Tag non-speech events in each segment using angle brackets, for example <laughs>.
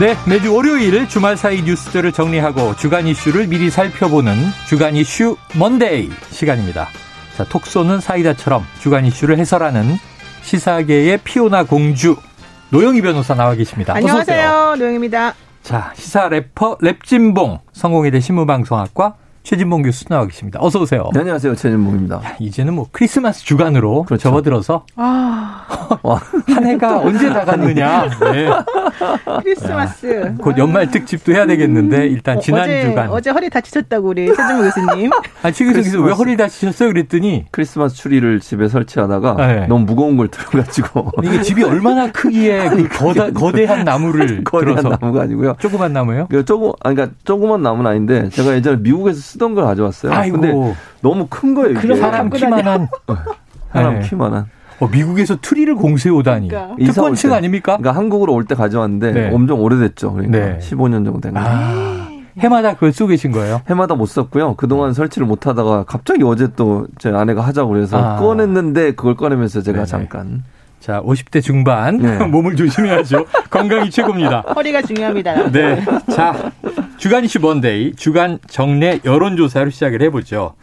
네, 매주 월요일 주말 사이 뉴스들을 정리하고 주간 이슈를 미리 살펴보는 주간 이슈 Monday 시간입니다. 자, 톡 쏘는 사이다처럼 주간 이슈를 해설하는 시사계의 피오나 공주 노영희 변호사 나와 계십니다. 안녕하세요. 노영희입니다. 자, 시사 래퍼 랩진봉 성공회대 신문방송학과 최진봉 교수 나와 계십니다. 어서 오세요. 네, 안녕하세요. 최진봉입니다. 이제는 뭐 크리스마스 주간으로 그렇죠. 접어들어서 아... 한 해가 언제 다 갔느냐. 네. 크리스마스. 야, 곧 연말 특집도 해야 되겠는데 일단 어, 지난 어제, 주간 어제 허리 다치셨다고 우리 최진봉 교수님. 아, 최 교수님 왜 허리 다치셨어요? 그랬더니 크리스마스 추리를 집에 설치하다가 네. 너무 무거운 걸 들어가지고 이게 집이 얼마나 크기에 <laughs> 그 거다, 거대 한 나무를 <laughs> 거대한 들어서 나무가 아니고요. 조그만 나무요? 조금 아니 그러니까 조그만 나무는 아닌데 제가 예전에 미국에서 쓰던 걸 가져왔어요. 아이고. 근데 너무 큰 거예요. 이게. 사람 키만한 사람 네. 키만한. 어, 미국에서 트리를 공수해 오다니. 그러니까. 특권층 아닙니까? 그러니까 한국으로 올 때 가져왔는데 네. 엄청 오래됐죠. 그러니까 네. 15년 정도 된 거. 아. 해마다 그걸 쓰고 계신 거예요? 해마다 못 썼고요. 그동안 설치를 못 하다가 갑자기 어제 또 제 아내가 하자고 그래서 아. 꺼냈는데 그걸 꺼내면서 제가 네네. 잠깐 자, 50대 중반 네. <laughs> 몸을 조심해야죠. 건강이 최고입니다. 허리가 중요합니다. 네. 자, 주간 이슈 먼데이 주간 정례 여론조사를 시작을 해보죠.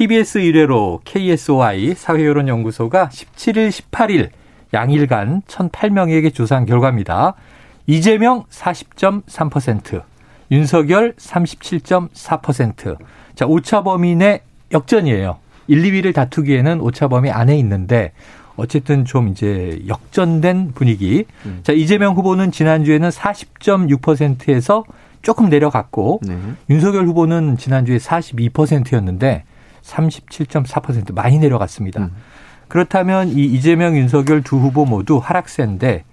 TBS 의뢰로 KSOI 사회여론연구소가 17일, 18일 양일간 1,008명에게 조사한 결과입니다. 이재명 40.3%, 윤석열 37.4%. 자, 오차 범위 내 역전이에요. 1, 2위를 다투기에는 오차 범위 안에 있는데 어쨌든 좀 이제 역전된 분위기. 음. 자, 이재명 후보는 지난주에는 40.6%에서 조금 내려갔고 네. 윤석열 후보는 지난주에 42%였는데 37.4% 많이 내려갔습니다. 음. 그렇다면 이 이재명, 윤석열 두 후보 모두 하락세인데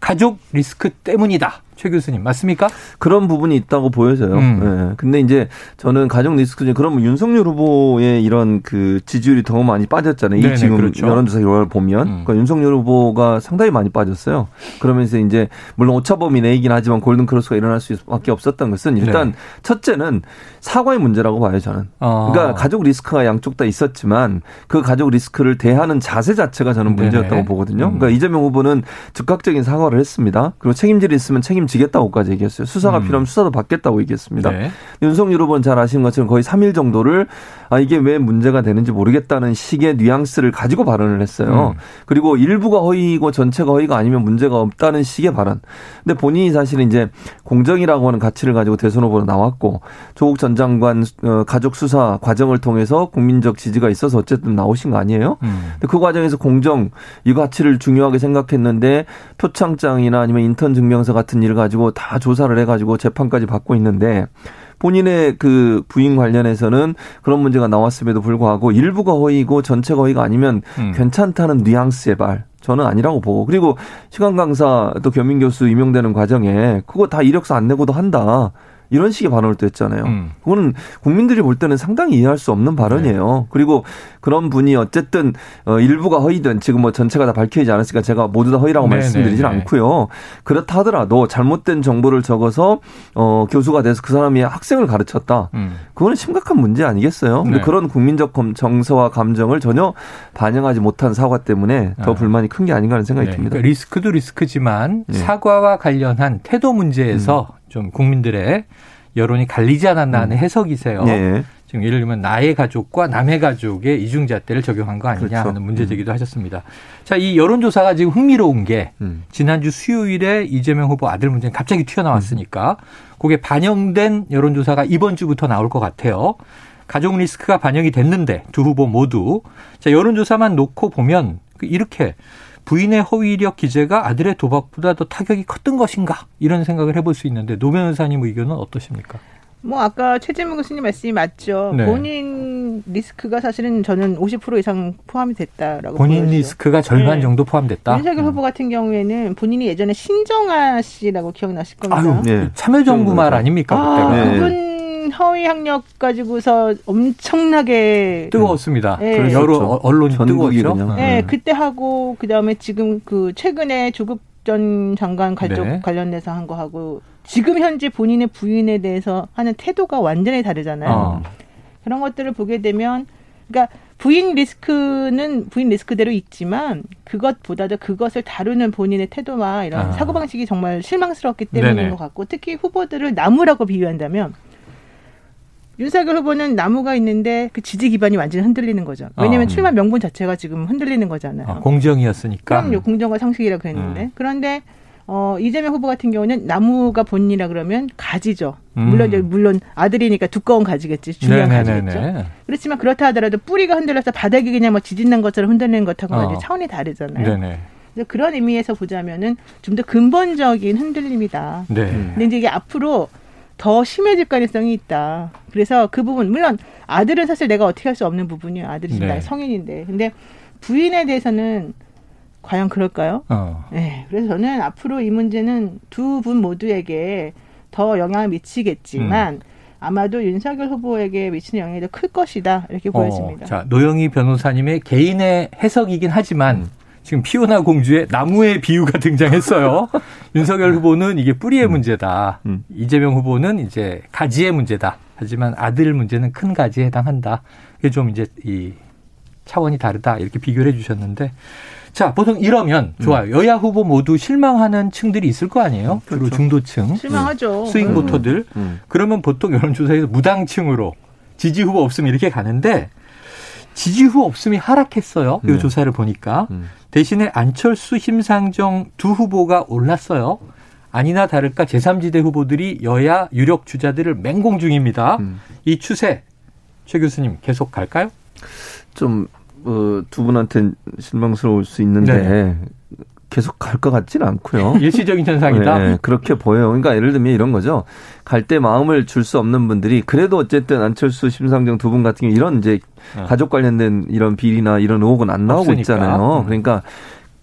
가족 리스크 때문이다. 최 교수님 맞습니까? 그런 부분이 있다고 보여져요. 음. 네. 근데 이제 저는 가족 리스크 중에 그러면 윤석열 후보의 이런 그 지지율이 더 많이 빠졌잖아요. 이 지금 그렇죠. 여론조사 결과를 보면 음. 그러니까 윤석열 후보가 상당히 많이 빠졌어요. 그러면서 이제 물론 오차범위 내이긴 하지만 골든 크로스가 일어날 수밖에 없었던 것은 일단 네. 첫째는 사과의 문제라고 봐요 저는. 아. 그러니까 가족 리스크가 양쪽 다 있었지만 그 가족 리스크를 대하는 자세 자체가 저는 문제였다고 네네. 보거든요. 음. 그러니까 이재명 후보는 즉각적인 사과를 했습니다. 그리고 책임질 있으면 책임 지겠다고까지 얘기했어요. 수사가 음. 필요하면 수사도 받겠다고 얘기했습니다. 네. 윤석열 후보는 잘 아시는 것처럼 거의 3일 정도를 아 이게 왜 문제가 되는지 모르겠다는 식의 뉘앙스를 가지고 발언을 했어요. 음. 그리고 일부가 허위고 전체가 허위가 아니면 문제가 없다는 식의 발언. 근데 본인이 사실은 이제 공정이라고 하는 가치를 가지고 대선 후보로 나왔고 조국 전 장관 어, 가족 수사 과정을 통해서 국민적 지지가 있어서 어쨌든 나오신 거 아니에요? 음. 근데 그 과정에서 공정 이 가치를 중요하게 생각했는데 표창장이나 아니면 인턴 증명서 같은 일을 가지고 다 조사를 해가지고 재판까지 받고 있는데 본인의 그 부인 관련해서는 그런 문제가 나왔음에도 불구하고 일부가 허위고 전체가 허위가 아니면 음. 괜찮다는 뉘앙스의 말. 저는 아니라고 보고 그리고 시간 강사 또 겸임 교수 임용되는 과정에 그거 다 이력서 안 내고도 한다. 이런 식의 발언을 또 했잖아요. 음. 그거는 국민들이 볼 때는 상당히 이해할 수 없는 발언이에요. 네. 그리고 그런 분이 어쨌든 어 일부가 허위든 지금 뭐 전체가 다 밝혀지지 않았으니까 제가 모두 다 허위라고 네, 말씀드리진 네, 네. 않고요. 그렇다 하더라도 잘못된 정보를 적어서 어 교수가 돼서 그 사람이 학생을 가르쳤다. 음. 그거는 심각한 문제 아니겠어요? 근데 네. 그런 국민적 정서와 감정을 전혀 반영하지 못한 사과 때문에 더 아. 불만이 큰 게 아닌가 하는 생각이 네. 듭니다. 그러니까 리스크도 리스크지만 사과와 관련한 태도 문제에서 음. 좀 국민들의 여론이 갈리지 않았나 하는 음. 해석이세요. 네. 지금 예를 들면 나의 가족과 남의 가족의 이중잣대를 적용한 거 아니냐 그렇죠. 하는 문제 제기도 음. 하셨습니다. 자, 이 여론조사가 지금 흥미로운 게 음. 지난주 수요일에 이재명 후보 아들 문제는 갑자기 튀어나왔으니까 음. 그게 반영된 여론조사가 이번 주부터 나올 것 같아요. 가족 리스크가 반영이 됐는데 두 후보 모두 자, 여론조사만 놓고 보면 이렇게 부인의 허위 이력 기재가 아들의 도박보다 더 타격이 컸던 것인가 이런 생각을 해볼 수 있는데 노 변호사님 의견은 어떠십니까? 뭐 아까 최진봉 교수님 말씀이 맞죠. 네. 본인 리스크가 사실은 저는 50% 이상 포함이 됐다라고 본인 보여요. 리스크가 절반 네. 정도 포함됐다. 윤석열 음. 후보 같은 경우에는 본인이 예전에 신정아 씨라고 기억나실 겁니다. 아유, 네. 참여정부 말 아닙니까? 아, 그때가. 네. 그분 허위 학력 가지고서 엄청나게 뜨거웠습니다. 네. 여러 그렇죠. 언론이 뜨거웠죠. 네, 그때 하고 그다음에 지금 그 최근에 조국 전 장관 가족 네. 관련돼서 한 거 하고 지금 현재 본인의 부인에 대해서 하는 태도가 완전히 다르잖아요. 어. 그런 것들을 보게 되면 그러니까 부인 리스크는 부인 리스크대로 있지만 그것보다도 그것을 다루는 본인의 태도와 이런 아. 사고방식이 정말 실망스럽기 때문인 네네. 것 같고 특히 후보들을 나무라고 비유한다면 윤석열 후보는 나무가 있는데 그 지지 기반이 완전히 흔들리는 거죠. 왜냐하면 어. 출마 명분 자체가 지금 흔들리는 거잖아요. 아, 공정이었으니까. 그럼요. 공정과 상식이라 그랬는데. 음. 그런데 어, 이재명 후보 같은 경우는 나무가 본인이라 그러면 가지죠. 음. 물론 물론 아들이니까 두꺼운 가지겠지. 중요한 네네네네. 가지겠죠. 그렇지만 그렇다 하더라도 뿌리가 흔들려서 바닥이 그냥 뭐 지진난 것처럼 흔들리는 것하고는 어. 차원이 다르잖아요. 네네. 그래서 그런 의미에서 보자면은 좀 더 근본적인 흔들림이다. 네. 근데 이제 이게 앞으로 더 심해질 가능성이 있다. 그래서 그 부분 물론 아들은 사실 내가 어떻게 할 수 없는 부분이에요. 아들이 지금 네. 성인인데. 근데 부인에 대해서는 과연 그럴까요? 어. 네. 그래서 저는 앞으로 이 문제는 두 분 모두에게 더 영향을 미치겠지만 음. 아마도 윤석열 후보에게 미치는 영향이 더 클 것이다 이렇게 어, 보여집니다. 자 노영희 변호사님의 개인의 해석이긴 하지만 음. 지금 피오나 공주의 나무의 비유가 등장했어요. <laughs> 윤석열 후보는 이게 뿌리의 음. 문제다. 음. 이재명 후보는 이제 가지의 문제다. 하지만 아들 문제는 큰 가지에 해당한다. 이게 좀 이제 이 차원이 다르다. 이렇게 비교를 해 주셨는데 자, 보통 이러면 음. 좋아요. 음. 여야 후보 모두 실망하는 층들이 있을 거 아니에요? 주로 그렇죠. 중도층. 실망하죠. 스윙 음. 보터들. 음. 그러면 보통 여론조사에서 무당층으로 지지 후보 없으면 이렇게 가는데 지지 후 없음이 하락했어요. 이 네. 조사를 보니까. 음. 대신에 안철수, 심상정 두 후보가 올랐어요. 아니나 다를까 제3지대 후보들이 여야 유력 주자들을 맹공 중입니다. 음. 이 추세 최 교수님 계속 갈까요? 좀 어, 두 분한테 실망스러울 수 있는데 네. 계속 갈 것 같지는 않고요. <laughs> 일시적인 현상이다. 네, 그렇게 보여요. 그러니까 예를 들면 이런 거죠. 갈 때 마음을 줄 수 없는 분들이 그래도 어쨌든 안철수, 심상정 두 분 같은 경우 이런 이제 네. 가족 관련된 이런 비리나 이런 의혹은 안 나오고 없으니까. 있잖아요. 음. 그러니까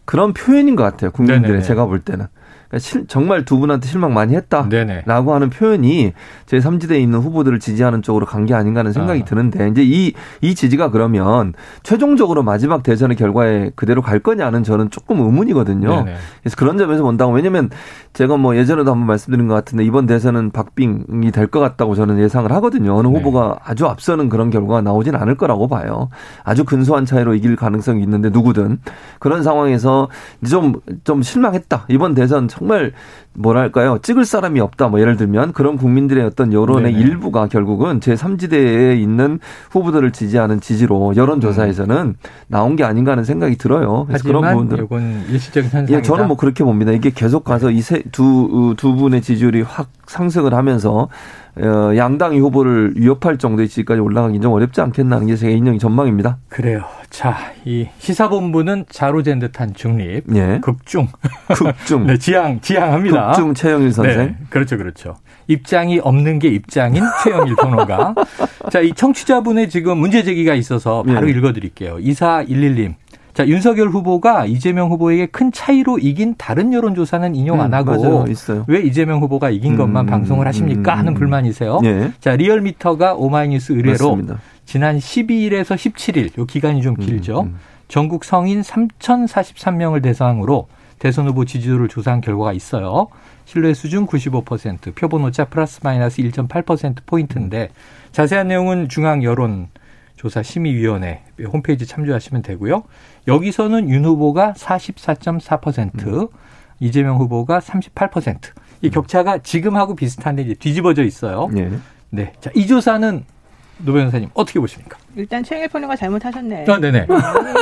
그런 표현인 것 같아요. 국민들의 제가 볼 때는. 그러니까 실, 정말 두 분한테 실망 많이 했다라고 하는 표현이 제 3지대에 있는 후보들을 지지하는 쪽으로 간 게 아닌가 하는 생각이 아. 드는데 이제 이, 이 지지가 그러면 최종적으로 마지막 대선의 결과에 그대로 갈 거냐는 저는 조금 의문이거든요. 네네. 그래서 그런 점에서 본다고 왜냐면 제가 뭐 예전에도 한번 말씀드린 것 같은데 이번 대선은 박빙이 될 것 같다고 저는 예상을 하거든요. 어느 네. 후보가 아주 앞서는 그런 결과가 나오진 않을 거라고 봐요. 아주 근소한 차이로 이길 가능성이 있는데 누구든 그런 상황에서 좀, 좀 실망했다. 이번 대선 정말 뭐랄까요 찍을 사람이 없다 뭐 예를 들면 그런 국민들의 어떤 여론의 네네. 일부가 결국은 제 3지대에 있는 후보들을 지지하는 지지로 여론조사에서는 음. 나온 게 아닌가 하는 생각이 들어요. 그래서 그런 부분들 이건 일시적인 현상이다. 예, 저는 뭐 그렇게 봅니다. 이게 계속 가서 이두두 두 분의 지지율이 확 상승을 하면서 어, 양당이 후보를 위협할 정도의 지지까지 올라가기 좀 어렵지 않겠나 하는 게 제 개인적인 전망입니다. 그래요. 자, 이 시사본부는 자로젠 듯한 중립, 예. 극중, 극중, <laughs> 네, 지향, 지향합니다. 극중 최영일 선생. 네, 그렇죠, 그렇죠. 입장이 없는 게 입장인 최영일 평론가. <laughs> 자, 이 청취자분의 지금 문제 제기가 있어서 바로 예. 읽어드릴게요. 2411님. 자, 윤석열 후보가 이재명 후보에게 큰 차이로 이긴 다른 여론조사는 인용 안 음, 하고 음, 맞아요. 왜 이재명 후보가 이긴 것만 음, 방송을 하십니까 하는 불만이세요. 예. 자, 리얼미터가 오마이뉴스 의뢰로 맞습니다. 지난 12일에서 17일 요 기간이 좀 길죠. 음, 음. 전국 성인 3,043명을 대상으로 대선 후보 지지도를 조사한 결과가 있어요. 신뢰 수준 95%, 표본 오차 플러스 마이너스 1.8% 포인트인데 자세한 내용은 중앙 여론 조사 심의위원회 홈페이지 참조하시면 되고요. 여기서는 윤 후보가 44.4%, 음. 이재명 후보가 38%. 이 음. 격차가 지금하고 비슷한데 이제 뒤집어져 있어요. 네. 네. 자, 이 조사는 노 변호사님 어떻게 보십니까? 일단 최영일 평론가 잘못하셨네. 아, 네네.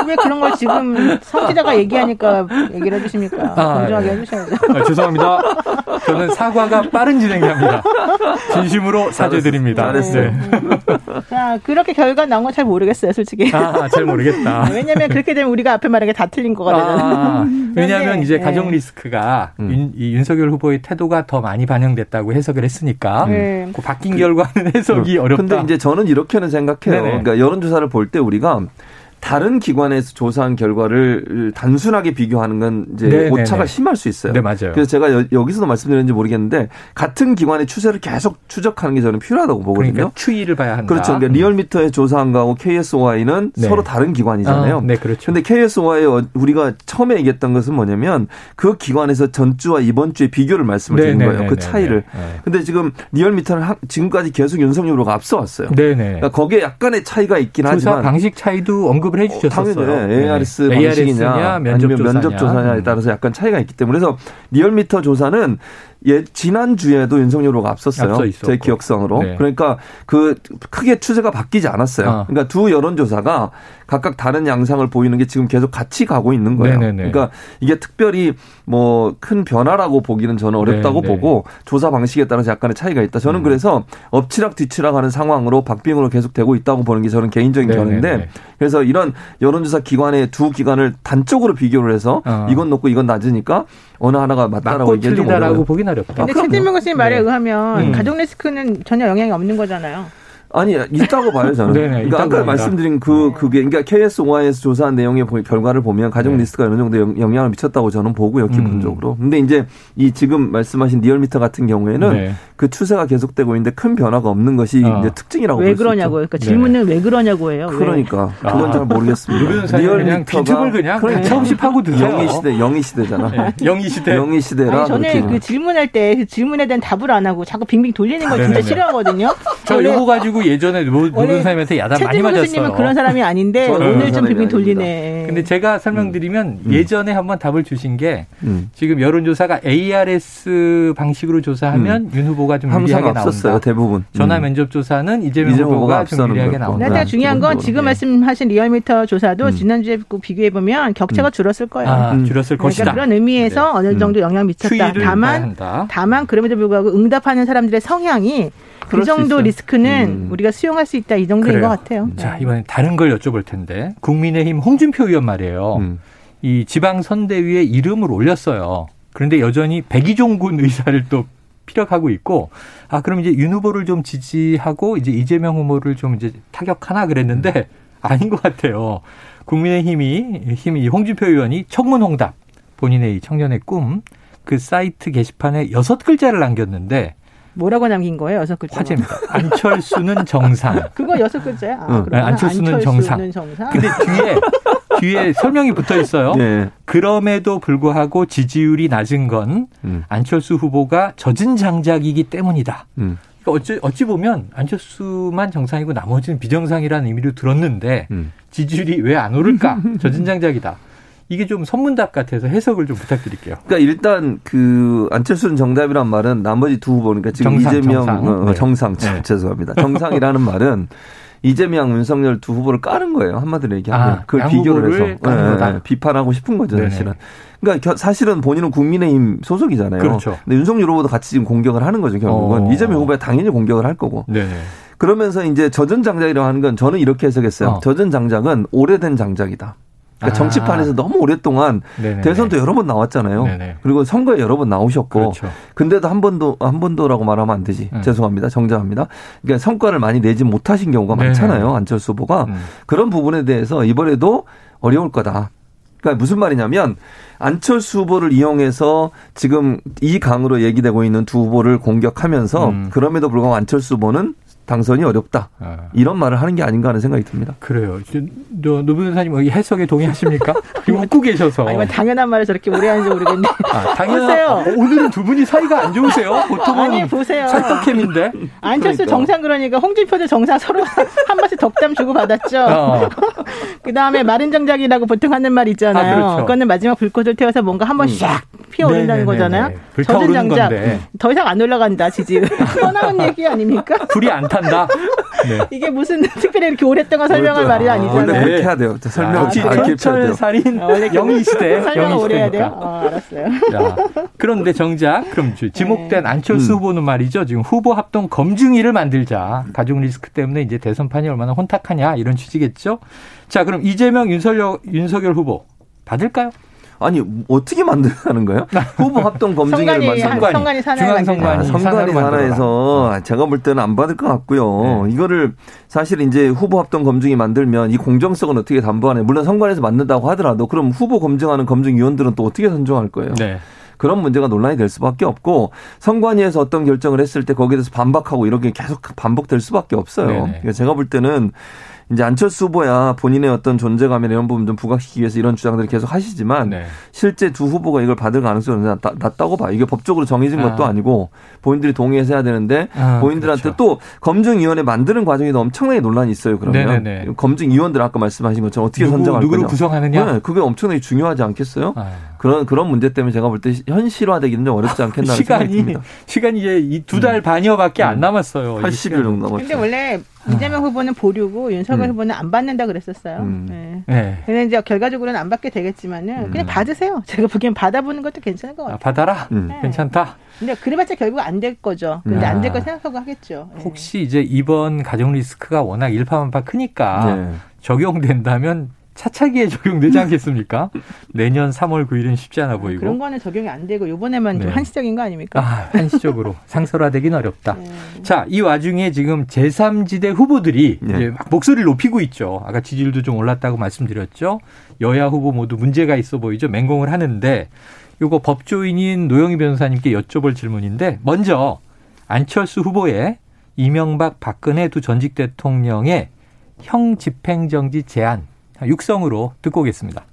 왜 그런 걸 지금 성기자가 얘기하니까 얘기를 해주십니까? 아, 공정하게 네. 해주셔야죠. 아, 죄송합니다. 저는 사과가 빠른 진행입니다. 진심으로 사죄드립니다. 잘했어요. 네. 자, 그렇게 결과 나온 건 잘 모르겠어요, 솔직히. 아, 잘 모르겠다. 왜냐면 그렇게 되면 우리가 앞에 말한 게 다 틀린 거가 되잖아요. 아, 왜냐하면 이제 네. 가정 리스크가 음. 윤, 이 윤석열 후보의 태도가 더 많이 반영됐다고 해석을 했으니까 음. 그 바뀐 그, 결과는 해석이 음. 어렵다. 근데 이제 저는 이렇게는 생각해요. 네네. 그러니까 여론조사를 볼 때 우리가 다른 기관에서 조사한 결과를 단순하게 비교하는 건 이제 네, 네 오차가 네. 심할 수 있어요. 네, 맞아요. 그래서 제가 여, 기서도 말씀드렸는지 모르겠는데 같은 기관의 추세를 계속 추적하는 게 저는 필요하다고 보거든요. 그러니까 추이를 봐야 한다. 그렇죠. 그러니까 리얼미터에 조사한 거하고 KSOI는 네. 서로 다른 기관이잖아요. 아, 네, 그렇죠. 근데 KSOI 우리가 처음에 얘기했던 것은 뭐냐면 그 기관에서 전주와 이번 주에 비교를 말씀을 드린 거예요. 그 차이를. 근데 지금 리얼미터는 지금까지 계속 윤석열 후보가 앞서왔어요. 네 네. 그러니까 거기에 약간의 차이가 있긴 하지만 방식 차이도 언급을 해주셨어요. 어, 당연히 ARS 네. 방식이냐 면접 아니면 면접 조사냐에 따라서 약간 차이가 있기 때문에 그래서 리얼미터 조사는 예, 지난주에도 윤석열 후보가 앞섰어요. 제 기억상으로. 네. 그러니까 그 크게 추세가 바뀌지 않았어요. 아. 그러니까 두 여론조사가 각각 다른 양상을 보이는 게 지금 계속 같이 가고 있는 거예요. 네네네. 그러니까 이게 특별히 뭐 큰 변화라고 보기는 저는 어렵다고 네네. 보고 조사 방식에 따라서 약간의 차이가 있다. 저는 음. 그래서 엎치락 뒤치락 하는 상황으로 박빙으로 계속 되고 있다고 보는 게 저는 개인적인 견인데 그래서 이런 여론조사 기관의 두 기관을 단적으로 비교를 해서 어. 이건 높고 이건 낮으니까 어느 하나가 맞다라고 얘기하기 어려워요. 보긴 어렵다. 근데 아, 최진명 교수님 말에 네. 의하면 음. 가족 리스크는 전혀 영향이 없는 거잖아요. 아니 있다고 봐요 저는. <laughs> 네네, 그러니까 아까 말씀드린 그 네. 그게 그러니까 KSOI에서 조사한 내용의 결과를 보면 가족 네. 리스크가 어느 정도 영향을 미쳤다고 저는 보고요 기본적으로. 음. 근데 이제 이 지금 말씀하신 리얼미터 같은 경우에는 네. 그 추세가 계속되고 있는데 큰 변화가 없는 것이 어. 이제 특징이라고 왜 그러냐고요. 그러니까 질문은 네. 왜 그러냐고요. 그러니까 왜. 그건 잘 모르겠습니다. 리얼미터가 그냥 그냥 그러니까. 처음식하고 드세요. 영희 시대 영희 시대잖아. 네. 영희 시대. 영희 시대라. 아니, 저는 그 질문할 때 그 질문에 대한 답을 안 하고 자꾸 빙빙 돌리는 걸 진짜 싫어하거든요. 저 이거 가지고 예전에 뭐 모르는 사람한테 야단 많이 맞았어요. 교수님은 그런 사람이 아닌데 오늘 좀 빙빙 돌리네. 근데 제가 설명드리면 음. 예전에 한번 답을 주신 게 음. 지금 여론조사가 ARS 방식으로 조사하면 음. 윤 후보가 좀 유리하게 나온다. 대부분. 전화 음. 면접 조사는 이재명, 이재명 후보가 좀 유리하게 나온다. 근데 중요한 건 지금 네. 말씀하신 리얼미터 조사도 음. 지난주에 비교해 보면 격차가 줄었을 거예요. 아, 줄었을 그러니까 것이다. 그런 의미에서 네. 어느 정도 영향 미쳤다. 다만 다만 그럼에도 불구하고 응답하는 사람들의 성향이 그 정도 리스크는 음. 우리가 수용할 수 있다 이 정도인 그래요. 것 같아요. 음. 자 이번엔 다른 걸 여쭤볼 텐데 국민의힘 홍준표 의원 말이에요. 음. 이 지방 선대위에 이름을 올렸어요. 그런데 여전히 백이종 군 의사를 또 피력하고 있고 아 그럼 이제 윤 후보를 좀 지지하고 이제 이재명 후보를 좀 이제 타격하나 그랬는데 음. <laughs> 아닌 것 같아요. 국민의힘이 힘이 홍준표 의원이 청문홍답 본인의 청년의 꿈 그 사이트 게시판에 여섯 글자를 남겼는데 뭐라고 남긴 거예요? 여섯 글자. 화제입니다. 안철수는 정상. <laughs> 그거 여섯 글자야? 아, 응. 네, 안철수는, 안철수는 정상. 정상. 근데 뒤에 뒤에 설명이 붙어 있어요. 네. 그럼에도 불구하고 지지율이 낮은 건 음. 안철수 후보가 젖은 장작이기 때문이다. 음. 그러니까 어찌, 어찌 보면 안철수만 정상이고 나머지는 비정상이라는 의미로 들었는데 음. 지지율이 왜 안 오를까? <laughs> 젖은 장작이다. 이게 좀 선문답 같아서 해석을 좀 부탁드릴게요. 그러니까 일단 그 안철수는 정답이란 말은 나머지 두 후보니까 지금 정상, 이재명 정상, 어, 네. 정상 네. 죄송합니다. 정상이라는 말은 이재명, 윤석열 두 후보를 까는 거예요. 한마디로 얘기하면 아, 그걸 비교를 해서 네, 네, 비판하고 싶은 거죠. 사실은. 그러니까 사실은 본인은 국민의힘 소속이잖아요. 그렇죠. 근데 윤석열 후보도 같이 지금 공격을 하는 거죠, 결국은. 어. 이재명 후보가 당연히 공격을 할 거고. 네네. 그러면서 이제 젖은 장작이라고 하는 건 저는 이렇게 해석했어요. 어. 젖은 장작은 오래된 장작이다. 그러니까 아. 정치판에서 너무 오랫동안 네네네. 대선도 여러 번 나왔잖아요. 네네. 그리고 선거에 여러 번 나오셨고. 그렇죠. 근데도 한 번도 한 번도라고 말하면 안 되지. 음. 죄송합니다. 정정합니다. 그러니까 성과를 많이 내지 못하신 경우가 네네. 많잖아요. 안철수 후보가 음. 그런 부분에 대해서 이번에도 어려울 거다. 그러니까 무슨 말이냐면 안철수 후보를 이용해서 지금 이 강으로 얘기되고 있는 두 후보를 공격하면서 음. 그럼에도 불구하고 안철수 후보는 당선이 어렵다. 아. 이런 말을 하는 게 아닌가 하는 생각이 듭니다. 그래요. 노 변호사님 여기 해석에 동의하십니까? 웃고 계셔서. 아니, 당연한 말을 저렇게 오래 하는지 모르겠는데. 아, 당연하세요. 어, 오늘은 두 분이 사이가 안 좋으세요? 보통은 아니, 보세요. 찰떡케민데. 안철수 그러니까. 정상 그러니까 홍준표도 정상 서로 <laughs> 한 번씩 덕담 주고 받았죠. 어. <laughs> 그 다음에 마른 장작이라고 보통 하는 말 있잖아요. 아, 그렇죠. 그거는 마지막 불꽃을 태워서 뭔가 한번 샥 음. 피어 오른다는 거잖아요. 저는 장작 더 이상 안 올라간다 지지율. <laughs> 떠나온 얘기 아닙니까? 불이 안 탄다. 네. <laughs> 이게 무슨 특별히 이렇게 오랫동안 설명할 그렇죠. 말이 아니잖아요. 원래 그렇게 해야 돼요. 설명 역시 철철 살인 영희 시대. 설명을 오래 해야 돼요. 어, 알았어요. 자, 그런데 정작 그럼 지목된 네. 안철수 음. 후보는 말이죠. 지금 후보 합동 검증위를 만들자. 가족 리스크 때문에 이제 대선판이 얼마나 혼탁하냐 이런 취지겠죠. 자, 그럼 이재명 윤석열 윤석열 후보 받을까요? 아니 어떻게 만들어가는 거예요? 후보 합동 성관이 산하에 중앙 성관이 산하에서 제가 볼 때는 안 받을 것 같고요. 네. 이거를 사실 이제 후보 합동 검증이 만들면 이 공정성은 어떻게 담보하냐. 물론 성관에서 만든다고 하더라도 그럼 후보 검증하는 검증위원들은 또 어떻게 선정할 거예요? 네. 그런 문제가 논란이 될 수밖에 없고 선관위에서 어떤 결정을 했을 때 거기에 대해서 반박하고 이렇게 계속 반복될 수밖에 없어요. 그러니까 제가 볼 때는 이제 안철수 후보야 본인의 어떤 존재감이나 이런 부분 좀 부각시키기 위해서 이런 주장들을 계속 하시지만 네. 실제 두 후보가 이걸 받을 가능성이 낮다고 봐요. 이게 법적으로 정해진 아. 것도 아 니고 본인들이 동의해서 해야 되는데 아, 본인들한테 그렇죠. 또 검증위원회 만드는 과정에도 엄청나게 논란이 있어요. 그러면 네네네. 검증위원들 아까 말씀하신 것처럼 어떻게 누구, 선정할 누구를 거냐. 구성하느냐. 네, 그게 엄청나게 중요하지 않겠어요? 아. 그런 그런 문제 때문에 제가 볼 때 현실화되기는 좀 어렵지 않겠나 <laughs> 시간이 생각이 시간이 이제 이두달 음. 반여밖에 음. 안 남았어요. 80일 정도 남았어요. 근데 원래 이재명 후보는 보류고 윤석열 음. 후보는 안 받는다 그랬었어요. 음. 네. 네. 근데 이제 결과적으로는 안 받게 되겠지만은 음. 그냥 받으세요. <laughs> 제가 보기엔 받아보는 것도 괜찮을 것 같아요. 아, 받아라. 음. 네. 괜찮다. 근데 그래봤자 결국 안 될 거죠. 근데 아. 안될 거 생각하고 하겠죠. 네. 혹시 이제 이번 가정 리스크가 워낙 일파만파 크니까 네. 적용된다면 차차기에 적용되지 않겠습니까? 내년 3월 9일은 쉽지 않아 보이고. 그런 거는 적용이 안 되고 요번에만 네. 좀 한시적인 거 아닙니까? 아, 한시적으로 <laughs> 상설화되긴 어렵다. 네. 자, 이 와중에 지금 제3지대 후보들이 네. 이제 막 목소리를 높이고 있죠. 아까 지지율도 좀 올랐다고 말씀드렸죠. 여야 후보 모두 문제가 있어 보이죠. 맹공을 하는데 요거 법조인인 노영희 변호사님께 여쭤볼 질문인데 먼저 안철수 후보의 이명박 박근혜 두 전직 대통령의 형 집행정지 제한 육성으로 듣고 오겠습니다.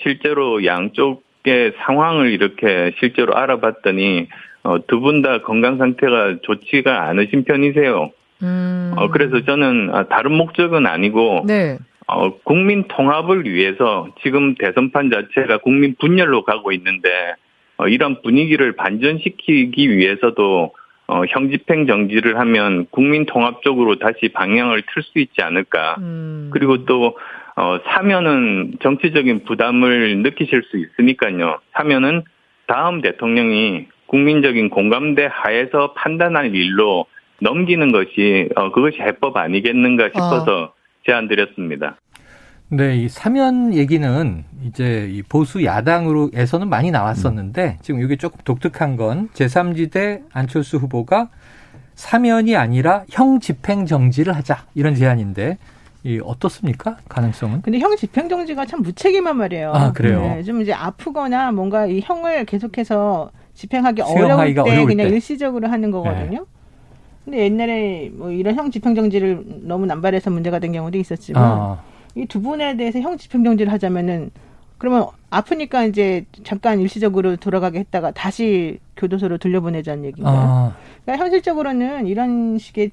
실제로 양쪽의 상황을 이렇게 실제로 알아봤더니 어, 두 분 다 건강 상태가 좋지가 않으신 편이세요. 음. 어, 그래서 저는 아, 다른 목적은 아니고 네. 어, 국민 통합을 위해서 지금 대선판 자체가 국민 분열로 가고 있는데 어, 이런 분위기를 반전시키기 위해서도 어, 형집행 정지를 하면 국민 통합적으로 다시 방향을 틀 수 있지 않을까. 음. 그리고 또 어, 사면은 정치적인 부담을 느끼실 수 있으니까요. 사면은 다음 대통령이 국민적인 공감대 하에서 판단할 일로 넘기는 것이 어, 그것이 해법 아니겠는가 싶어서 어. 제안드렸습니다. 네, 이 사면 얘기는 이제 이 보수 야당으로에서는 많이 나왔었는데 음. 지금 이게 조금 독특한 건 제3지대 안철수 후보가 사면이 아니라 형 집행 정지를 하자 이런 제안인데 이 어떻습니까? 가능성은? 근데 형 집행 정지가 참 무책임한 말이에요. 아, 그래요. 네, 좀 이제 아프거나 뭔가 이 형을 계속해서 집행하기 어려울 때 어려울 그냥 때. 일시적으로 하는 거거든요. 네. 근데 옛날에 뭐 이런 형 집행 정지를 너무 남발해서 문제가 된 경우도 있었지만 아. 이 두 분에 대해서 형 집행정지를 하자면은 그러면 아프니까 이제 잠깐 일시적으로 돌아가게 했다가 다시 교도소로 돌려보내자는 얘기인가요? 아. 그러니까 현실적으로는 이런 식의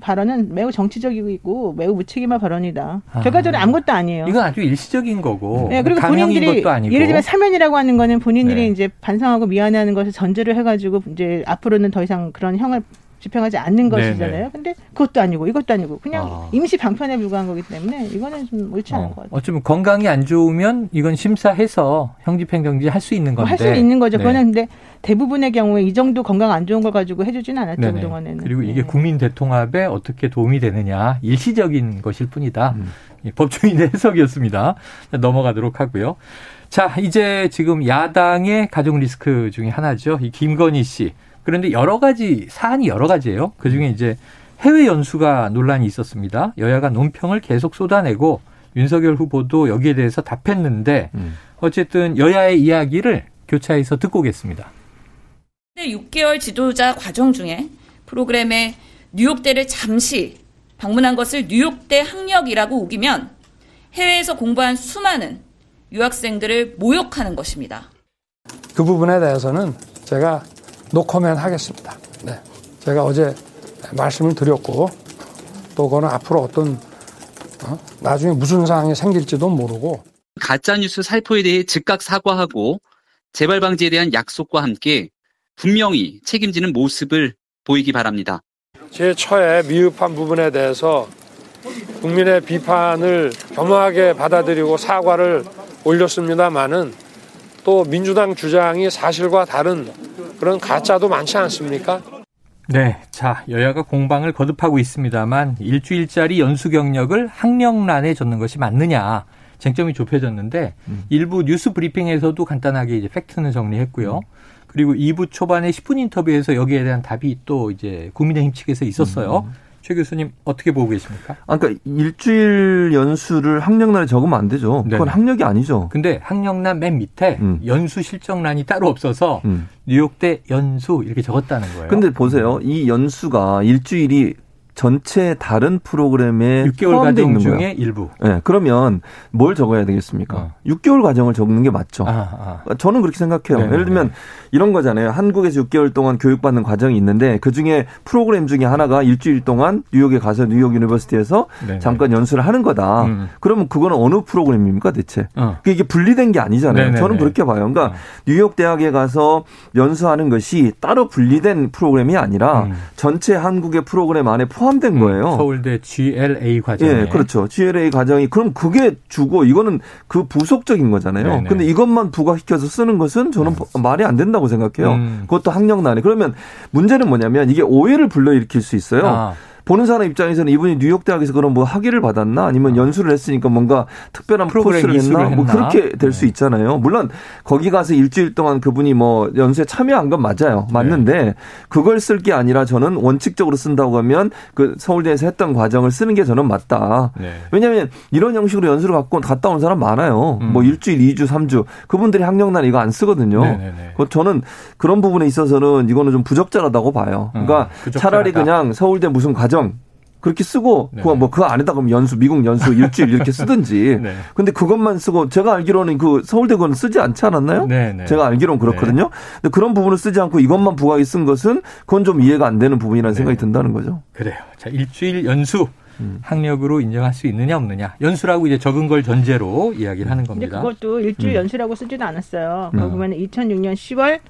발언은 매우 정치적이고 매우 무책임한 발언이다. 아. 결과적으로 아무것도 아니에요. 이건 아주 일시적인 거고. 네, 그리고 본인들이 예를 들면 사면이라고 하는 거는 본인들이 네. 이제 반성하고 미안해하는 것을 전제를 해가지고 이제 앞으로는 더 이상 그런 형을 집행하지 않는 것이잖아요. 네네. 근데 그것도 아니고 이것도 아니고 그냥 아. 임시 방편에 불과한 거기 때문에 이거는 좀 옳지 않은 어. 것 같아요. 어쩌면 건강이 안 좋으면 이건 심사해서 형집행정지 할 수 있는 건데. 할 수 있는 거죠. 네. 그거는 근데 대부분의 경우에 이 정도 건강 안 좋은 걸 가지고 해주지는 않았죠 네네. 그동안에는. 그리고 이게 네. 국민 대통합에 어떻게 도움이 되느냐 일시적인 것일 뿐이다. 음. 법조인의 <laughs> 해석이었습니다. 넘어가도록 하고요. 자, 이제 지금 야당의 가족 리스크 중에 하나죠. 이 김건희 씨. 그런데 여러 가지 사안이 여러 가지예요. 그 중에 이제 해외 연수가 논란이 있었습니다. 여야가 논평을 계속 쏟아내고 윤석열 후보도 여기에 대해서 답했는데 음. 어쨌든 여야의 이야기를 교차해서 듣고 오겠습니다. 6개월 지도자 과정 중에 프로그램에 뉴욕대를 잠시 방문한 것을 뉴욕대 학력이라고 우기면 해외에서 공부한 수많은 유학생들을 모욕하는 것입니다. 그 부분에 대해서는 제가 노코멘 하겠습니다. 네. 제가 어제 말씀을 드렸고 또 그거는 앞으로 어떤 어? 나중에 무슨 상황이 생길지도 모르고 가짜 뉴스 살포에 대해 즉각 사과하고 재발 방지에 대한 약속과 함께 분명히 책임지는 모습을 보이기 바랍니다. 제 처에 미흡한 부분에 대해서 국민의 비판을 겸허하게 받아들이고 사과를 올렸습니다마는 또 민주당 주장이 사실과 다른 그런 가짜도 많지 않습니까? 네. 자, 여야가 공방을 거듭하고 있습니다만 일주일짜리 연수 경력을 학력란에 줬는 것이 맞느냐. 쟁점이 좁혀졌는데 음. 일부 뉴스 브리핑에서도 간단하게 이제 팩트는 정리했고요. 음. 그리고 2부 초반에 10분 인터뷰에서 여기에 대한 답이 또 이제 국민의힘 측에서 있었어요. 음. 최 교수님 어떻게 보고 계십니까? 아, 그러니까 일주일 연수를 학력란에 적으면 안 되죠. 그건 네네. 학력이 아니죠. 근데 학력란 맨 밑에 음. 연수 실적란이 따로 없어서 음. 뉴욕대 연수 이렇게 적었다는 거예요. 근데 보세요. 이 연수가 일주일이 전체 다른 프로그램에 6개월 과정 중에 거야. 일부. 네, 그러면 뭘 적어야 되겠습니까? 어. 6개월 과정을 적는 게 맞죠. 아, 아. 저는 그렇게 생각해요. 네네네. 예를 들면 이런 거잖아요. 한국에서 6개월 동안 교육받는 과정이 있는데 그 중에 프로그램 중에 하나가 일주일 동안 뉴욕에 가서 뉴욕 University에서 네네. 잠깐 연수를 하는 거다. 음. 그러면 그거는 어느 프로그램입니까 대체? 어. 이게 분리된 게 아니잖아요. 네네네. 저는 그렇게 봐요. 그러니까 어. 뉴욕 대학에 가서 연수하는 것이 따로 분리된 프로그램이 아니라 음. 전체 한국의 프로그램 안에 포함 된 음. 거예요. 서울대 GLA 과정. 예, 그렇죠. GLA 과정이 그럼 그게 주고 이거는 그 부속적인 거잖아요. 네네. 근데 이것만 부과시켜서 쓰는 것은 저는 네. 말이 안 된다고 생각해요. 음. 그것도 학력난에. 그러면 문제는 뭐냐면 이게 오해를 불러일으킬 수 있어요. 아. 보는 사람 입장에서는 이분이 뉴욕 대학에서 그럼 뭐 학위를 받았나 아니면 아. 연수를 했으니까 뭔가 특별한 코스를 했나 뭐 그렇게 될수 네. 있잖아요. 물론 거기 가서 일주일 동안 그분이 뭐 연수에 참여한 건 맞아요. 맞는데 네. 그걸 쓸 게 아니라 저는 원칙적으로 쓴다고 하면 그 서울대에서 했던 과정을 쓰는 게 저는 맞다. 네. 왜냐하면 이런 형식으로 연수를 갖고 갔다 온 사람 많아요. 음. 뭐 일주일, 이주, 삼주 그분들이 학력난 이거 안 쓰거든요. 네네네. 저는 그런 부분에 있어서는 이거는 좀 부적절하다고 봐요. 그러니까 음, 차라리 그냥 서울대 무슨 과정 과정 그렇게 쓰고 네. 그거 뭐 그 안에다 그럼 연수 미국 연수 일주일 이렇게 쓰든지. <laughs> 네. 근데 그것만 쓰고 제가 알기로는 그 서울대 거는 쓰지 않지 않았나요? 네, 네. 제가 알기로는 그렇거든요. 네. 근데 그런 부분을 쓰지 않고 이것만 부각이 쓴 것은 그건 좀 이해가 안 되는 부분이라는 네. 생각이 든다는 거죠. 그래요. 자, 일주일 연수 음. 학력으로 인정할 수 있느냐 없느냐 연수라고 이제 적은 걸 전제로 이야기를 하는 겁니다. 근데 그것도 일주일 음. 연수라고 쓰지도 않았어요. 음. 보면 2006년 10월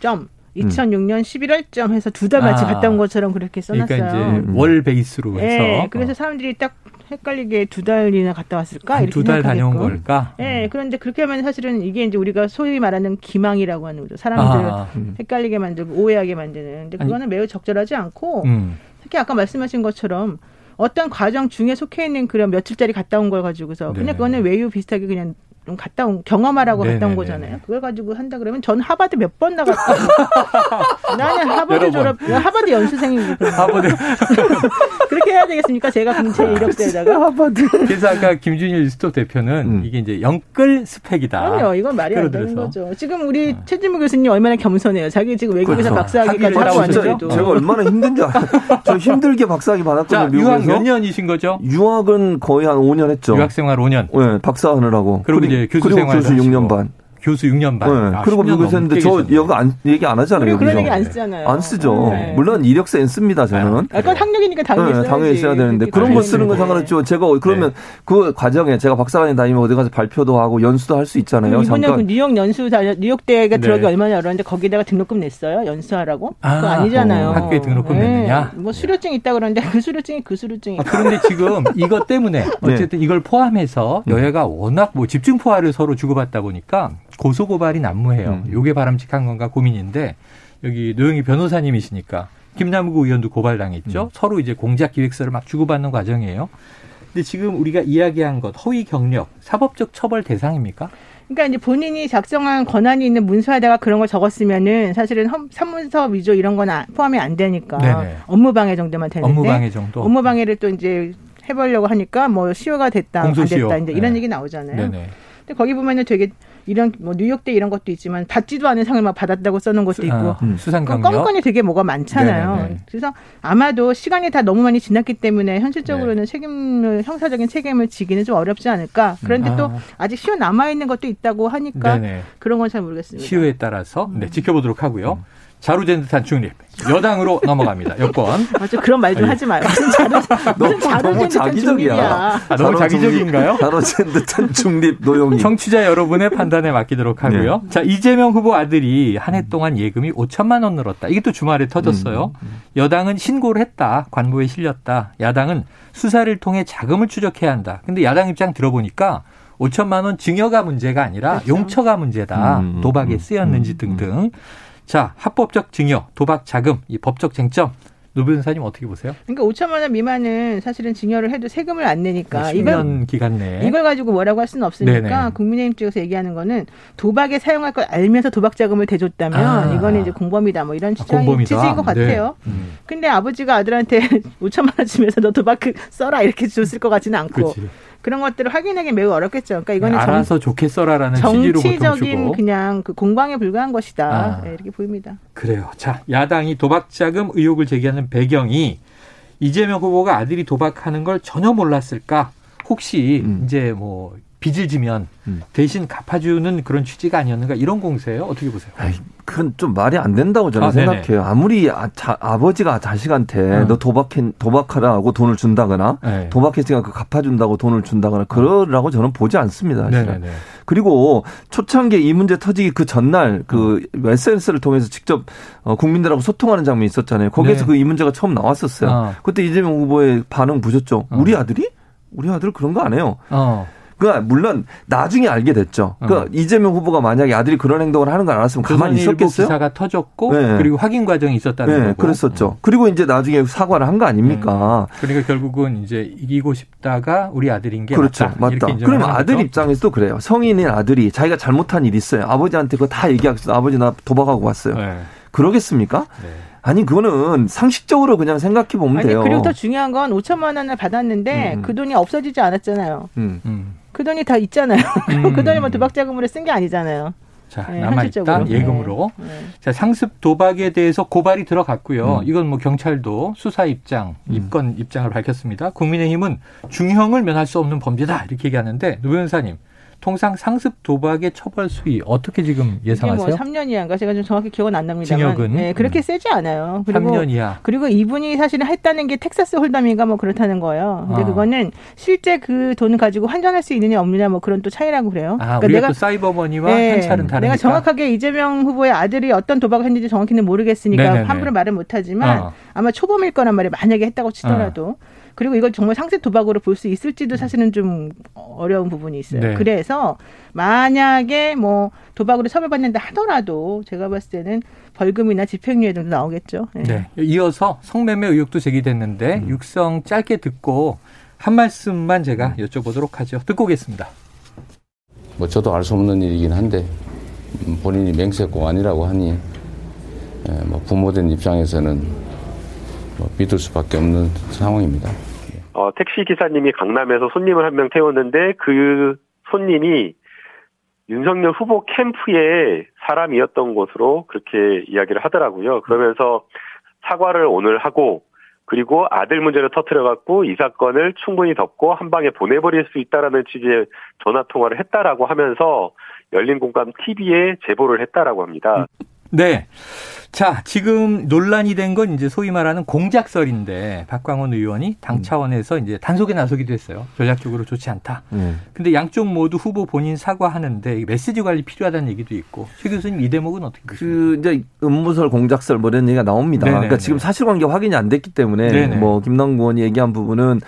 점 2006년 11월쯤 해서 두달 마치 아. 갔다 온 것처럼 그렇게 써놨어요. 그러니까 이제 음. 월 베이스로 해서. 네, 그래서 사람들이 딱 헷갈리게 두 달이나 갔다 왔을까 이렇게 두달 다녀온 걸까? 네, 음. 그런데 그렇게 하면 사실은 이게 이제 우리가 소위 말하는 기망이라고 하는 거죠. 사람들을 아, 음. 헷갈리게 만들고 오해하게 만드는. 근데 그거는 아니, 매우 적절하지 않고 음. 특히 아까 말씀하신 것처럼 어떤 과정 중에 속해 있는 그런 며칠짜리 갔다 온 걸 가지고서 그냥 네. 그거는 외유 비슷하게 그냥 좀 갔다 온 경험하라고 네네네. 갔다 온 거잖아요. 그걸 가지고 한다 그러면 전 하버드 몇 번 나갔다. <laughs> 나는 하버드 졸업, 하버드 연수생이고 하버드 <laughs> 그렇게 해야 되겠습니까? 제가 공채 이력서에다가 하버드. 그래서 아까 김준일 스톱 대표는 음. 이게 이제 영끌 스펙이다. 아니요, 이건 말이 안 되는 거죠. 지금 우리 음. 최진무 교수님 얼마나 겸손해요. 자기 지금 외국에서 그렇죠. 박사학위까지 하고 왔는데도. 제가 얼마나 힘든지 알아요. 저 힘들게 박사학위 받았거든요. 유학 몇 년이신 거죠? 유학은 거의 한 5년 했죠. 유학 생활 5년. 네, 박사 하느라고. 그리고 이제 교수 생활 교수 6년 반. 교수 6년 반. 네. 아, 그리고 미국에서 했는데 저 여기 안, 얘기 안 하잖아요. 그런 얘기 안 쓰잖아요. 안 쓰죠. 네. 물론 이력서엔 씁니다, 저는. 아, 그건 학력이니까 당연히 네, 당연히 써야 되는데 그런 거 쓰는 건 상관없죠. 제가 그러면 네. 그 과정에 제가 박사관에 다니면 어디 가서 발표도 하고 연수도 할 수 있잖아요. 이번에 그 뉴욕 연수 뉴욕대가 들어가기 네. 얼마나 어려운데 거기다가 등록금 냈어요? 연수하라고? 아, 그거 아니잖아요. 어, 학교에 등록금 네. 냈느냐? 뭐 수료증 있다 그러는데 그 수료증이 그 수료증이. 아, 그런데 지금 이것 때문에 <laughs> 어쨌든 이걸 포함해서 여야가 워낙 뭐 집중 포화를 서로 주고받다 보니까 고소 고발이 난무해요. 음. 요게 바람직한 건가 고민인데 여기 노영희 변호사님이시니까 김남국 의원도 고발당했죠. 음. 서로 이제 공작 기획서를 막 주고받는 과정이에요. 근데 지금 우리가 이야기한 것 허위 경력 사법적 처벌 대상입니까? 그러니까 이제 본인이 작성한 권한이 있는 문서에다가 그런 걸 적었으면은 사실은 산문서 위조 이런 건 포함이 안 되니까 네네. 업무 방해 정도만 되는데 업무 방해 정도 업무 방해를 또 이제 해보려고 하니까 뭐 시효가 됐다 안 됐다 이제 이런 네. 얘기 나오잖아요. 네네. 근데 거기 보면은 되게 이런 뭐 뉴욕대 이런 것도 있지만 받지도 않은 상을 막 받았다고 써놓은 것도 있고 아, 음. 수상 경력 건건이 되게 뭐가 많잖아요. 네네네. 그래서 아마도 시간이 다 너무 많이 지났기 때문에 현실적으로는 네. 책임을 형사적인 책임을 지기는 좀 어렵지 않을까. 그런데 음. 또 아. 아직 시효 남아 있는 것도 있다고 하니까 네네. 그런 건 잘 모르겠습니다. 시효에 따라서 네, 지켜보도록 하고요. 음. 자루젠 듯한 중립. 여당으로 넘어갑니다. 여권. <laughs> 맞아, 그런 말 좀 하지 마요. 무슨 자루, <laughs> 무슨 자기적이야. 아, 너무 자기적인가요? 자루젠 듯한 중립 노용이. 청취자 여러분의 판단에 맡기도록 하고요. 네. 자, 이재명 후보 아들이 한 해 동안 예금이 5천만 원 늘었다. 이게 또 주말에 터졌어요. 음, 음, 음. 여당은 신고를 했다. 관보에 실렸다. 야당은 수사를 통해 자금을 추적해야 한다. 근데 야당 입장 들어보니까 5천만 원 증여가 문제가 아니라 그렇죠. 용처가 문제다. 음, 도박에 쓰였는지 등등. 자, 합법적 증여, 도박 자금, 이 법적 쟁점 노 변호사님 어떻게 보세요? 그러니까 5천만 원 미만은 사실은 증여를 해도 세금을 안 내니까 10년 이걸, 기간 내에 이걸 가지고 뭐라고 할 수는 없으니까 네네. 국민의힘 쪽에서 얘기하는 거는 도박에 사용할 걸 알면서 도박 자금을 대줬다면 아. 이거는 이제 공범이다 뭐 이런 주장이 아, 요지인 것 같아요. 네. 음. 근데 아버지가 아들한테 <laughs> 5천만 원 주면서 너 도박 써라 이렇게 줬을 것 같지는 않고 그치. 그런 것들을 확인하기 매우 어렵겠죠. 그러니까 이거는 네, 알아서 정, 좋게 써라라는 정치적인 그냥 그 공방에 불과한 것이다 아. 네, 이렇게 보입니다. 그래요. 자 야당이 도박 자금 의혹을 제기하는 배경이 이재명 후보가 아들이 도박하는 걸 전혀 몰랐을까? 혹시 음. 이제 뭐 빚을 지면 음. 대신 갚아주는 그런 취지가 아니었는가 이런 공세예요. 어떻게 보세요? 아이, 그건 좀 말이 안 된다고 저는 아, 생각해요. 아무리 아, 자, 아버지가 자식한테 음. 너 도박해 도박하라고 돈을 준다거나 네. 도박했으니까 그 갚아준다고 돈을 준다거나 그러라고 저는 보지 않습니다. 그리고 초창기에 이 문제 터지기 그 전날 그 음. SNS를 통해서 직접 어, 국민들하고 소통하는 장면이 있었잖아요. 거기에서 네. 그이 문제가 처음 나왔었어요. 어. 그때 이재명 후보의 반응 보셨죠? 어. 우리 아들이? 우리 아들 그런 거 안 해요. 어. 그러니까 물론 나중에 알게 됐죠. 그러니까 어. 이재명 후보가 만약에 아들이 그런 행동을 하는 걸 알았으면 가만히 있었겠어요. 기사가 터졌고 네. 그리고 확인 과정이 있었다는 네, 거고. 그랬었죠. 음. 그리고 이제 나중에 사과를 한 거 아닙니까? 음. 그러니까 결국은 이제 이기고 싶다가 우리 아들인 게 그렇죠. 맞다. 맞다. 그럼 아들 입장에서도 그래요. 성인인 아들이 자기가 잘못한 일 있어요. 아버지한테 그거 다 얘기하겠어. 아버지 나 도박하고 왔어요. 네. 그러겠습니까? 네. 아니 그거는 상식적으로 그냥 생각해 보면 아니, 돼요. 그리고 더 중요한 건 5천만 원을 받았는데 음. 그 돈이 없어지지 않았잖아요. 음. 음. 그 돈이 다 있잖아요. <laughs> 음. 그 돈이 뭐 도박 자금으로 쓴 게 아니잖아요. 자, 네, 남아있다 예금으로. 네. 네. 자, 상습 도박에 대해서 고발이 들어갔고요. 음. 이건 뭐 경찰도 수사 입장, 음. 입건 입장을 밝혔습니다. 국민의힘은 중형을 면할 수 없는 범죄다 이렇게 얘기하는데 노 변호사님 통상 상습 도박의 처벌 수위 어떻게 지금 예상하세요? 뭐 3년 이하인가 제가 좀 정확히 기억은 안 납니다만 징역은 네, 그렇게 음. 세지 않아요. 그리고 3년 이하. 그리고 이분이 사실은 했다는 게 Texas Hold'em인가 뭐 그렇다는 거예요. 근데 아. 그거는 실제 그 돈을 가지고 환전할 수 있느냐 없느냐 뭐 그런 또 차이라고 그래요. 아, 그러니까 내가 사이버머니와 네, 한차는 다르니까. 내가 정확하게 이재명 후보의 아들이 어떤 도박을 했는지 정확히는 모르겠으니까 네네네. 함부로 말은 못하지만 어. 아마 초범일 거란 말이에요. 만약에 했다고 치더라도. 어. 그리고 이걸 정말 상습 도박으로 볼 수 있을지도 사실은 좀 어려운 부분이 있어요. 네. 그래서 만약에 뭐 도박으로 처벌받는다 하더라도 제가 봤을 때는 벌금이나 집행유예 등도 나오겠죠. 네. 네. 이어서 성매매 의혹도 제기됐는데 음. 육성 짧게 듣고 한 말씀만 제가 여쭤보도록 하죠. 듣고 오겠습니다. 뭐 저도 알 수 없는 일이긴 한데 본인이 맹세코 아니라고 하니 예, 뭐 부모된 입장에서는 뭐 믿을 수밖에 없는 상황입니다. 어, 택시 기사님이 강남에서 손님을 한 명 태웠는데 그 손님이 윤석열 후보 캠프의 사람이었던 것으로 그렇게 이야기를 하더라고요. 그러면서 사과를 오늘 하고 그리고 아들 문제를 터트려 갖고 이 사건을 충분히 덮고 한 방에 보내버릴 수 있다라는 취지의 전화 통화를 했다라고 하면서 열린 공감 TV에 제보를 했다라고 합니다. 네. 자, 지금 논란이 된 건 이제 소위 말하는 공작설인데 박광원 의원이 당 음. 차원에서 이제 단속에 나서기도 했어요. 전략적으로 좋지 않다. 네. 근데 양쪽 모두 후보 본인 사과하는데 메시지 관리 필요하다는 얘기도 있고 최 교수님 이 대목은 어떻게 보십니까? 그 이제 음모설 공작설 뭐 이런 얘기가 나옵니다. 네네네. 그러니까 지금 사실관계 확인이 안 됐기 때문에 네네. 뭐 김남국 의원이 얘기한 부분은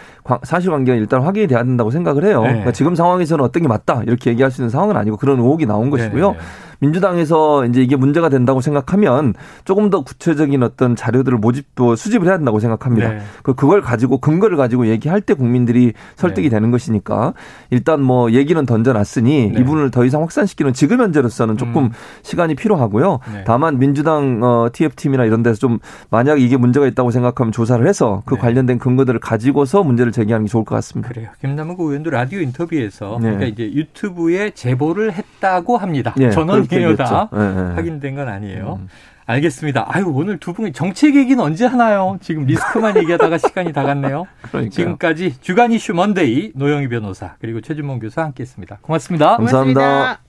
사실관계가 일단 확인이 돼야 된다고 생각을 해요. 네. 그러니까 지금 상황에서는 어떤 게 맞다 이렇게 얘기할 수 있는 상황은 아니고 그런 의혹이 나온 것이고요. 네네. 민주당에서 이제 이게 문제가 된다고 생각하면 조금 더 구체적인 어떤 자료들을 모집, 수집을 해야 된다고 생각합니다. 네. 그 그걸 가지고 근거를 가지고 얘기할 때 국민들이 설득이 네. 되는 것이니까 일단 뭐 얘기는 던져놨으니 네. 이분을 더 이상 확산시키는 지금 현재로서는 조금 음. 시간이 필요하고요. 네. 다만 민주당 어, TF팀이나 이런 데서 좀 만약 이게 문제가 있다고 생각하면 조사를 해서 그 네. 관련된 근거들을 가지고서 문제를 제기하는 게 좋을 것 같습니다. 그래요. 김남국 의원도 라디오 인터뷰에서 네. 그러니까 이제 유튜브에 제보를 했다고 합니다. 전원 기회다 네, 네. 확인된 건 아니에요. 음. 알겠습니다. 아유 오늘 두 분이 정책 얘기는 언제 하나요? 지금 리스크만 얘기하다가 <laughs> 시간이 다 갔네요. 그러니까요. 지금까지 주간 이슈 먼데이 노영희 변호사 그리고 최준봉 교수 함께했습니다. 고맙습니다. 감사합니다. 고맙습니다.